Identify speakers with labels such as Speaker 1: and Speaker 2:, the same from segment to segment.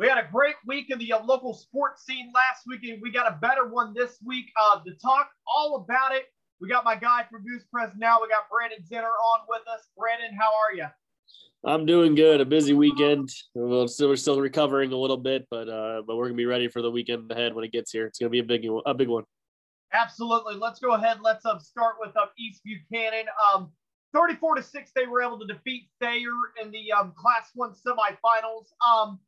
Speaker 1: We had a great week in the uh, local sports scene last week, and we got a better one this week. Uh, to talk all about it, we got my guy from News Press now. We got Brandon Zenner on with us. Brandon, how are you?
Speaker 2: I'm doing good. A busy weekend. We're still, we're still recovering a little bit, but uh, but we're gonna be ready for the weekend ahead when it gets here. It's gonna be a big a big one.
Speaker 1: Absolutely. Let's go ahead. Let's um, start with um, East Buchanan. Um, 34 to six, they were able to defeat Thayer in the um, Class One semifinals. Um,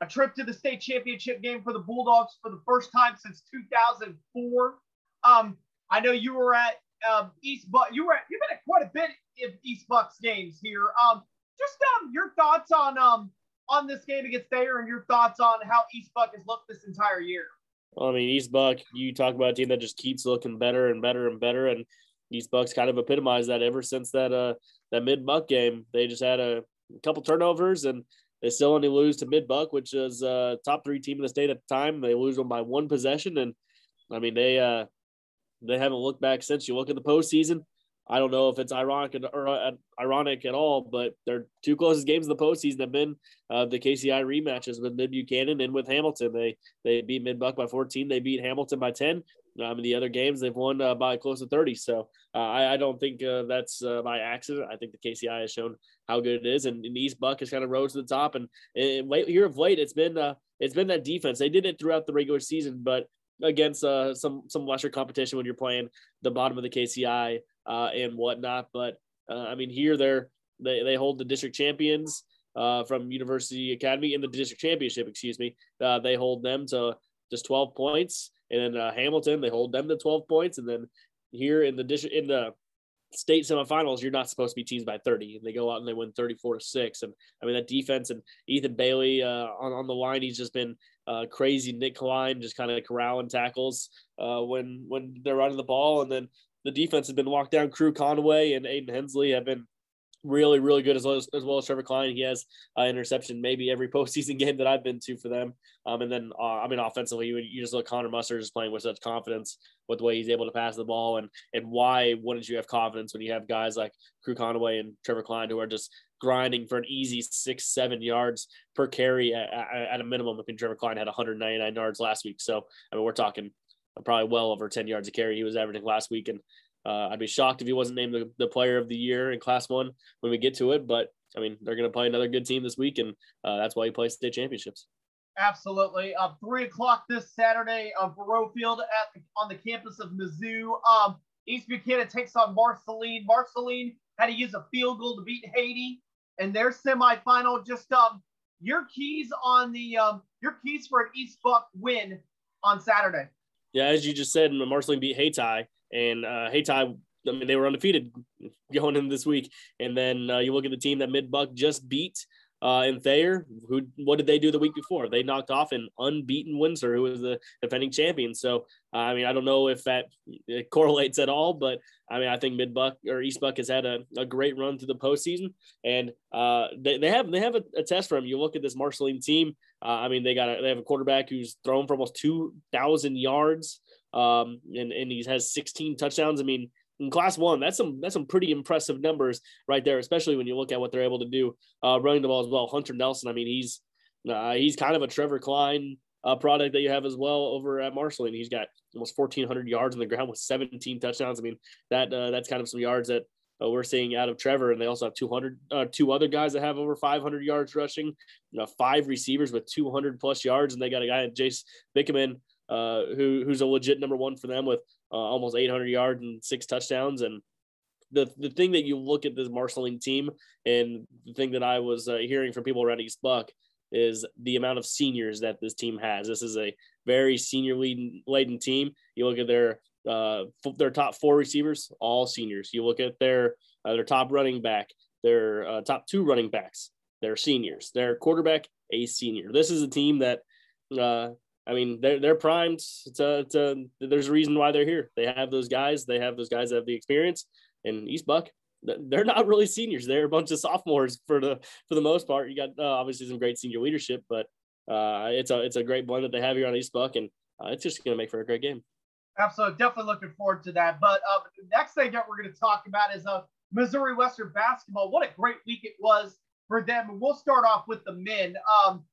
Speaker 1: a trip to the state championship game for the Bulldogs for the first time since 2004. Um, I know you were at um, East Buck. You were at, you've been at quite a bit of East Bucks games here. Um, just um, your thoughts on um on this game against Thayer and your thoughts on how East Buck has looked this entire year.
Speaker 2: Well, I mean, East Buck, you talk about a team that just keeps looking better and better and better, and East Bucks kind of epitomized that ever since that uh that mid Buck game. They just had a, a couple turnovers and they still only lose to mid Buck, which is uh top three team in the state at the time. They lose them by one possession, and I mean they uh they haven't looked back since. You look at the postseason. I don't know if it's ironic or uh, ironic at all, but their two closest games in the postseason have been uh, the KCI rematches with Mid Buchanan and with Hamilton. They they beat Mid Buck by 14. They beat Hamilton by 10. Um, in the other games, they've won uh, by close to 30. So uh, I, I, don't think uh, that's uh, by accident. I think the KCI has shown how good it is, and, and East Buck has kind of rose to the top. And, and late here of late, it's been it's been that defense. They did it throughout the regular season, but against uh, some some lesser competition when you're playing the bottom of the KCI uh, and whatnot. But uh, I mean, here they're they they hold the district champions uh, from University Academy in the district championship. Excuse me. Uh, they hold them to just 12 points, and then uh, Hamilton they hold them to 12 points, and then here in the in the state semifinals, you're not supposed to be teams by 30, and they go out and they win 34 to six. And I mean that defense and Ethan Bailey uh, on on the line, he's just been uh, crazy. Nick Klein just kind of corralling tackles uh, when when they're running the ball, and then the defense has been locked down. Crew Conway and Aiden Hensley have been really, really good as well as, as well as Trevor Klein. He has uh, interception maybe every postseason game that I've been to for them. Um, and then uh, I mean offensively, you, you just look Connor Mustard is playing with such confidence with the way he's able to pass the ball, and and why wouldn't you have confidence when you have guys like Crew Conway and Trevor Klein who are just grinding for an easy six, seven yards per carry at, at a minimum. I mean, Trevor Klein had 199 yards last week. So, I mean, we're talking probably well over 10 yards a carry he was averaging last week. And uh, I'd be shocked if he wasn't named the, the player of the year in class one when we get to it. But I mean, they're going to play another good team this week, and uh, that's why he plays state championships.
Speaker 1: Absolutely. Uh, three o'clock this Saturday, uh, Faurot Field at the, on the campus of Mizzou. Um, East Buchanan takes on Marceline. Marceline had to use a field goal to beat Hayti in their semifinal. Just um, your keys on the um, your keys for an East Buck win on Saturday.
Speaker 2: Yeah, as you just said, Marceline beat Hayti, and uh, Ty. I mean, they were undefeated going in this week. And then uh, you look at the team that Mid Buck just beat uh, in Thayer, who what did they do the week before? They knocked off an unbeaten Windsor, who was the defending champion. So uh, I mean, I don't know if that correlates at all, but I mean, I think Mid Buck or East Buck has had a, a great run through the postseason, and uh, they, they have they have a, a test for him. You look at this Marceline team. Uh, I mean, they got a, they have a quarterback who's thrown for almost two thousand yards, um, and and he has sixteen touchdowns. I mean, in class one, that's some that's some pretty impressive numbers right there, especially when you look at what they're able to do uh, running the ball as well. Hunter Nelson, I mean, he's uh, he's kind of a Trevor Klein uh, product that you have as well over at Marshall, and He's got almost 1,400 yards on the ground with 17 touchdowns. I mean, that uh, that's kind of some yards that uh, we're seeing out of Trevor, and they also have 200 uh, two other guys that have over 500 yards rushing. You know, five receivers with 200 plus yards, and they got a guy Jace Bickerman uh, who who's a legit number one for them with uh, almost 800 yards and six touchdowns. And the the thing that you look at this Marceline team, and the thing that I was uh, hearing from people around East Buck is the amount of seniors that this team has. This is a very senior laden team. You look at their uh, their top four receivers, all seniors. You look at their uh, their top running back, their top two running backs, they're seniors. Their quarterback, a senior. This is a team that uh, I mean, they're they're primed. To, to, there's a reason why they're here. They have those guys. They have those guys that have the experience. And East Buck, they're not really seniors. They're a bunch of sophomores for the for the most part. You got uh, obviously some great senior leadership, but uh, it's a it's a great blend that they have here on East Buck, and uh, it's just going to make for a great game.
Speaker 1: Absolutely, definitely looking forward to that. But uh, next thing that we're going to talk about is uh, Missouri Western basketball. What a great week it was for them. We'll start off with the men. Um,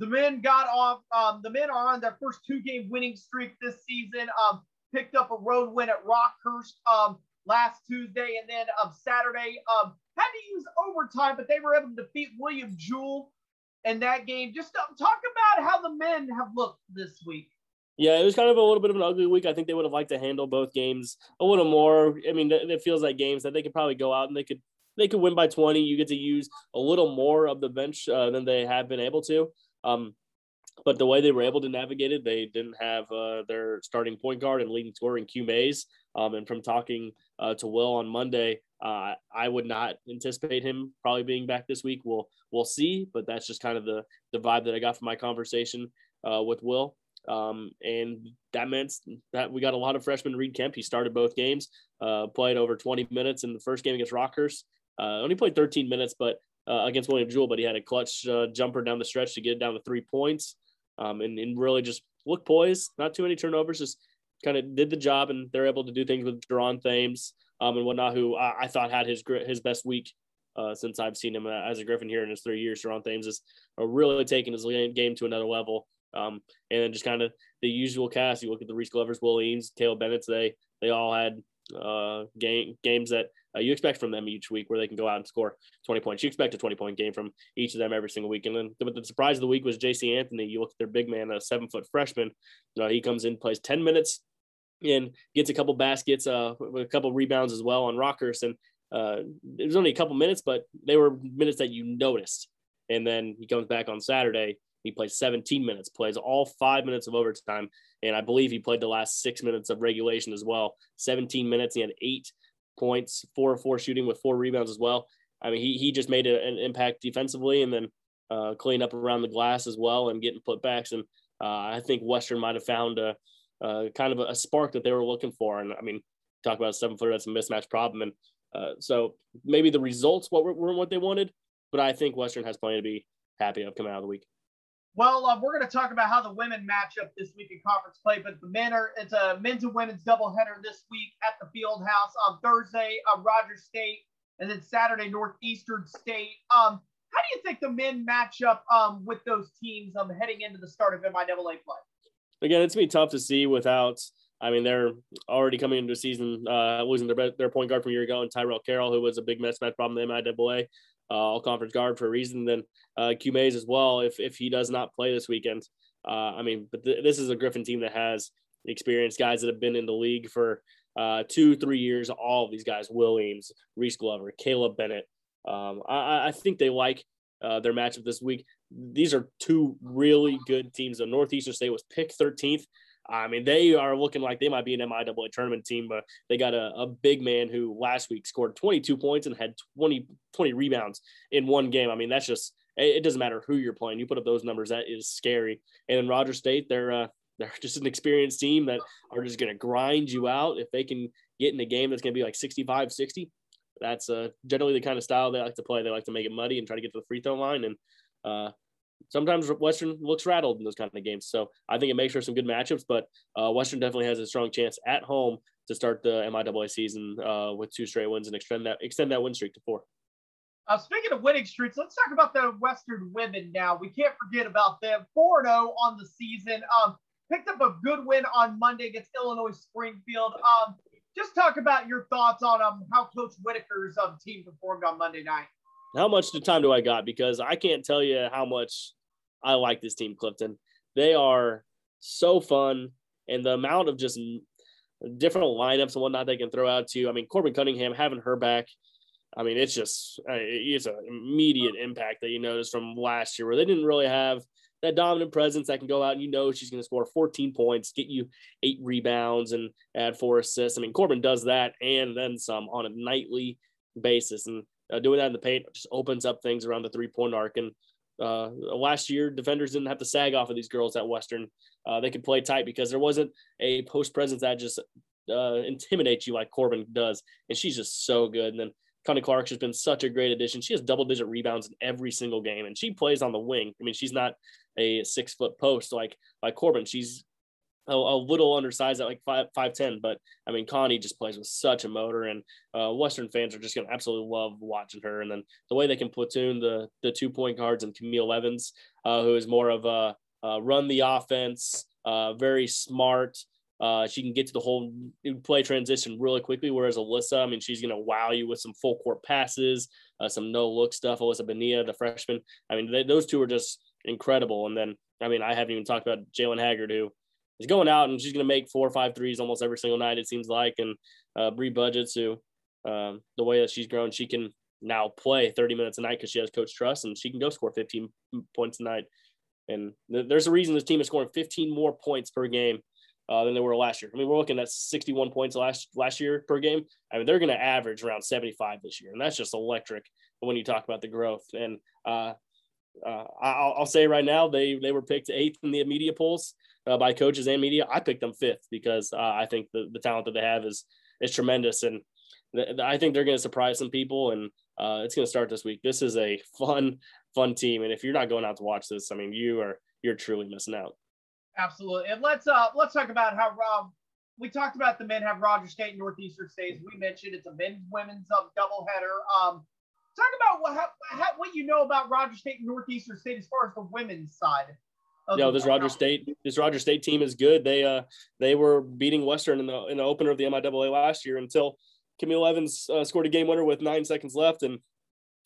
Speaker 1: the men got off. Um, the men are on their first two-game winning streak this season. Um, picked up a road win at Rockhurst um, last Tuesday, and then um, Saturday um, had to use overtime, but they were able to defeat William Jewell in that game. Just um, talk about how the men have looked this week.
Speaker 2: Yeah, it was kind of a little bit of an ugly week. I think they would have liked to handle both games a little more. I mean, it feels like games that they could probably go out and they could they could win by 20. You get to use a little more of the bench uh, than they have been able to. Um, but the way they were able to navigate it, they didn't have uh, their starting point guard and leading scorer in Q Mays. Um, and from talking uh, to Will on Monday, uh, I would not anticipate him probably being back this week. We'll we'll see, but that's just kind of the the vibe that I got from my conversation uh, with Will. Um, and that meant that we got a lot of freshmen. Reed Kemp, he started both games, uh, played over 20 minutes in the first game against Rockhurst. Uh, only played 13 minutes, but uh, against William Jewell, but he had a clutch uh, jumper down the stretch to get it down to three points, um, and, and really just look poised. Not too many turnovers, just kind of did the job, and they're able to do things with Jerron Thames um, and whatnot, who I, I, thought had his his best week uh, since I've seen him as a Griffin here in his three years. Jerron Thames is really taking his game to another level. Um, and then just kind of the usual cast. You look at the Reese Glovers, Will Eames, Caleb Bennett. They they all had uh, game games that uh, you expect from them each week, where they can go out and score 20 points. You expect a 20 point game from each of them every single week. And then the, the surprise of the week was J.C. Anthony. You look at their big man, a seven foot freshman. Uh, he comes in, plays 10 minutes, and gets a couple baskets, uh, a couple rebounds as well on Rockhurst. And uh, it was only a couple minutes, but they were minutes that you noticed. And then he comes back on Saturday he plays 17 minutes, plays all five minutes of overtime, and I believe he played the last six minutes of regulation as well. 17 minutes, he had eight points, four or four shooting with four rebounds as well. I mean, he he just made a, an impact defensively, and then uh, clean up around the glass as well, and getting putbacks. And uh, I think Western might have found a, a kind of a, spark that they were looking for. And I mean, talk about a seven footer that's a mismatch problem, and uh, so maybe the results what were, what they wanted, but I think Western has plenty to be happy of coming out of the week.
Speaker 1: Well, uh, we're going to talk about how the women match up this week in conference play, but the men are it's a men's and women's doubleheader this week at the Field House on Thursday, uh, Rogers State, and then Saturday Northeastern State. Um, how do you think the men match up um, with those teams um, heading into the start of MIAA play?
Speaker 2: Again, it's gonna be tough to see without. I mean, they're already coming into a season uh, losing their their point guard from a year ago, and Tyrell Carroll, who was a big mismatch problem in the MIAA uh, all conference guard for a reason. Then uh, Q Mays as well, if if he does not play this weekend. Uh, I mean, but th- this is a Griffin team that has experienced guys that have been in the league for uh, two, three years. All of these guys: Will Eames, Reese Glover, Caleb Bennett. Um, I, I think they like uh, their matchup this week. These are two really good teams. The Northeastern State was picked 13th. I mean, they are looking like they might be an MIAA tournament team, but they got a, a big man who last week scored 22 points and had 20, 20 rebounds in one game. I mean, that's just, it doesn't matter who you're playing. You put up those numbers, that is scary. And in Rogers State, they're, uh, they're just an experienced team that are just going to grind you out. If they can get in a game that's going to be like 65, 60, that's uh, generally the kind of style they like to play. They like to make it muddy and try to get to the free throw line. And uh, sometimes Western looks rattled in those kind of games. So I think it makes for some good matchups, but uh, Western definitely has a strong chance at home to start the MIAA season uh, with two straight wins and extend that extend that win streak to four.
Speaker 1: Uh, speaking of winning streaks, let's talk about the Western women now. We can't forget about them. 4 0 on the season. Um, picked up a good win on Monday against Illinois Springfield. Um, just talk about your thoughts on um, how Coach Whitaker's um, team performed on Monday night.
Speaker 2: How much time do I got? Because I can't tell you how much I like this team, Clifton. They are so fun, and the amount of just different lineups and whatnot they can throw out to. I mean, Corbin Cunningham having her back. I mean, it's just it's an immediate impact that you notice from last year, where they didn't really have that dominant presence that can go out and you know she's going to score 14 points, get you eight rebounds, and add four assists. I mean, Corbin does that and then some on a nightly basis, and uh, doing that in the paint just opens up things around the three point arc. And uh, last year, defenders didn't have to sag off of these girls at Western. Uh, they could play tight because there wasn't a post presence that just uh, intimidates you like Corbin does. And she's just so good. And then Connie Clark has been such a great addition. She has double digit rebounds in every single game, and she plays on the wing. I mean, she's not a six foot post like like Corbin. She's a, a, little undersized at like five five ten, but I mean Connie just plays with such a motor, and uh, Western fans are just gonna absolutely love watching her. And then the way they can platoon the the two point guards and Camille Evans, uh, who is more of a uh, run the offense, uh, very smart. Uh, she can get to the whole play transition really quickly. Whereas Alyssa, I mean, she's to wow you with some full court passes, uh, some no look stuff. Alyssa Benia, the freshman. I mean, they, those two are just incredible. And then, I mean, I haven't even talked about Jalen Haggard, who is going out and she's going to make four or five threes almost every single night, it seems like. And uh, Bree Budgets, who um, the way that she's grown, she can now play 30 minutes a night because she has coach trust and she can go score 15 points a night. And th- there's a reason this team is scoring 15 more points per game uh, than they were last year. I mean, we're looking at 61 points last last year per game. I mean, they're going to average around 75 this year, and that's just electric when you talk about the growth. And uh, uh, I'll, I'll, say right now, they they were picked eighth in the media polls uh, by coaches and media. I picked them fifth because uh, I think the, the talent that they have is is tremendous, and th- I think they're going to surprise some people. And uh, it's going to start this week. This is a fun fun team, and if you're not going out to watch this, I mean, you are you're truly missing out.
Speaker 1: Absolutely, and let's uh let's talk about how Rob. we talked about the men have Rogers State and Northeastern State. we mentioned it's a men's women's um, doubleheader. Um, talk about what how, how, what you know about Rogers State and Northeastern State as far as the women's side.
Speaker 2: Yeah, this Rogers State this Rogers State team is good. They uh they were beating Western in the in the opener of the MIAA last year until Camille Evans uh, scored a game winner with nine seconds left, and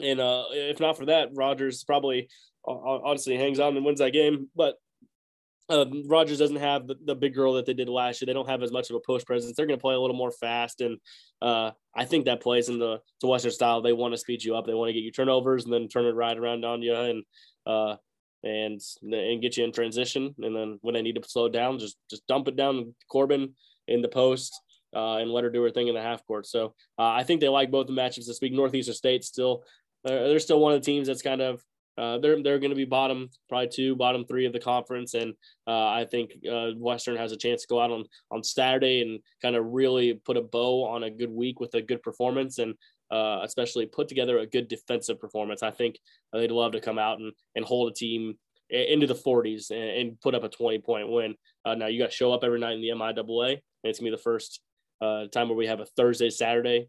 Speaker 2: and uh, if not for that, Rogers probably uh, honestly hangs on and wins that game. But uh, Rogers doesn't have the, the big girl that they did last year. They don't have as much of a push presence. They're going to play a little more fast, and uh, I think that plays in the to Western style. They want to speed you up. They want to get you turnovers and then turn it right around on you and uh, and and get you in transition. And then when they need to slow down, just just dump it down Corbin in the post uh, and let her do her thing in the half court. So uh, I think they like both the matchups this week. Northeastern State still uh, they're still one of the teams that's kind of uh, they're they're going to be bottom, probably two, bottom three of the conference, and uh, I think uh, Western has a chance to go out on on Saturday and kind of really put a bow on a good week with a good performance, and uh, especially put together a good defensive performance. I think they'd love to come out and and hold a team into the 40s and, and put up a 20 point win. Uh, now you got to show up every night in the MIAA, and it's gonna be the first uh, time where we have a Thursday Saturday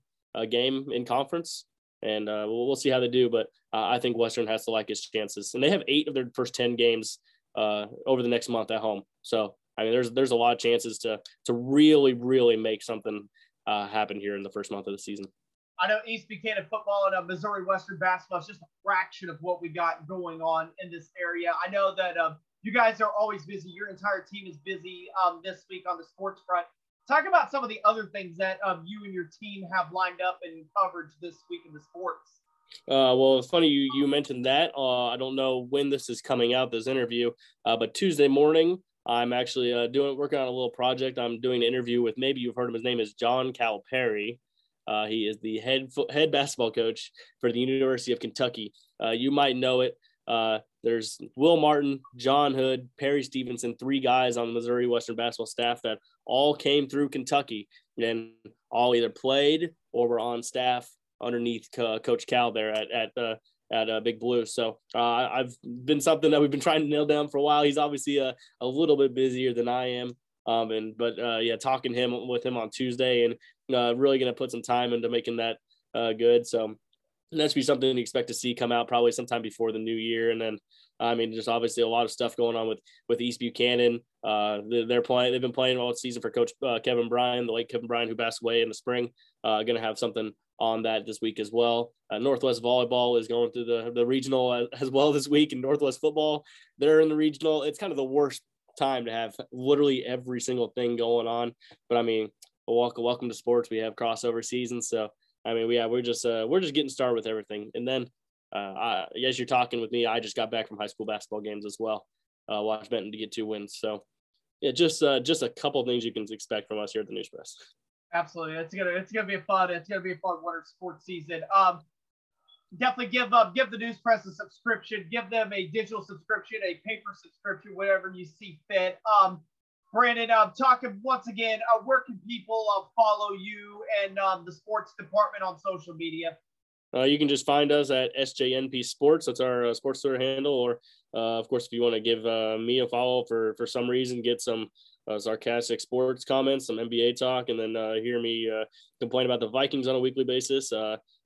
Speaker 2: game in conference and uh, we'll, we'll, see how they do. But uh, I think Western has to like his chances, and they have eight of their first ten games uh, over the next month at home. So I mean, there's there's a lot of chances to to really really make something uh, happen here in the first month of the season.
Speaker 1: I know East Buchanan football and uh, Missouri Western basketball is just a fraction of what we got going on in this area. I know that um, you guys are always busy. Your entire team is busy um, this week on the sports front. Talk about some of the other things that um, you and your team have lined up in coverage this week in the sports.
Speaker 2: Uh, well, it's funny you you mentioned that. Uh, I don't know when this is coming out, this interview, uh, but Tuesday morning, I'm actually uh, doing working on a little project. I'm doing an interview with maybe you've heard of him. his name is John Calipari. Uh, he is the head head basketball coach for the University of Kentucky. Uh, you might know it. Uh, there's Will Martin, John Hood, Perry Stevenson, three guys on the Missouri Western basketball staff that all came through Kentucky and all either played or were on staff underneath uh, Coach Cal there at at uh, at uh, Big Blue. So uh, I've been something that we've been trying to nail down for a while. He's obviously a, a little bit busier than I am. Um, and but uh, yeah, talking him with him on Tuesday and uh, really going to put some time into making that uh, good. So that's be something to expect to see come out probably sometime before the new year. And then, I mean, just obviously a lot of stuff going on with with East Buchanan. Uh, they're playing. They've been playing all season for Coach uh, Kevin Bryan, the late Kevin Bryan, who passed away in the spring. Uh, going to have something on that this week as well. Uh, Northwest volleyball is going through the the regional as, as well this week, and Northwest football they're in the regional. It's kind of the worst time to have literally every single thing going on. But I mean, welcome welcome to sports. We have crossover seasons, so I mean, yeah, we're just uh, we're just getting started with everything. And then, uh, I, as you're talking with me, I just got back from high school basketball games as well. Uh, watched Benton to get two wins. So, yeah, just uh, just a couple things you can expect from us here at the News Press.
Speaker 1: Absolutely, it's gonna it's gonna be a fun it's gonna be a fun winter sports season. Um, definitely give up give the News Press a subscription. Give them a digital subscription, a paper subscription, whatever you see fit. Um, Brandon, uh, talking once again, uh, where can people uh, follow you and um, the sports department on social media?
Speaker 2: Uh, you can just find us at SJNP Sports. That's our uh, sports Twitter handle. Or, uh, of course, if you want to give uh, me a follow for for some reason, get some sarcastic sports comments, some NBA talk, and then hear me complain about the Vikings on a weekly basis,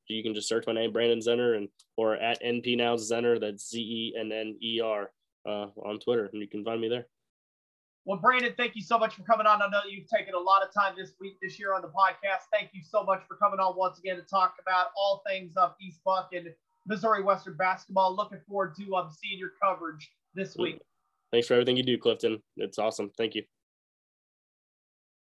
Speaker 2: you can just search my name, Brandon Zenner, and or at NP Now Zenner. That's Z E N N E R on Twitter, and you can find me there.
Speaker 1: Well, Brandon, thank you so much for coming on. I know you've taken a lot of time this week, this year on the podcast. Thank you so much for coming on once again to talk about all things of East Buck and Missouri Western basketball. Looking forward to um, seeing your coverage this week.
Speaker 2: Thanks for everything you do, Clifton. It's awesome. Thank you.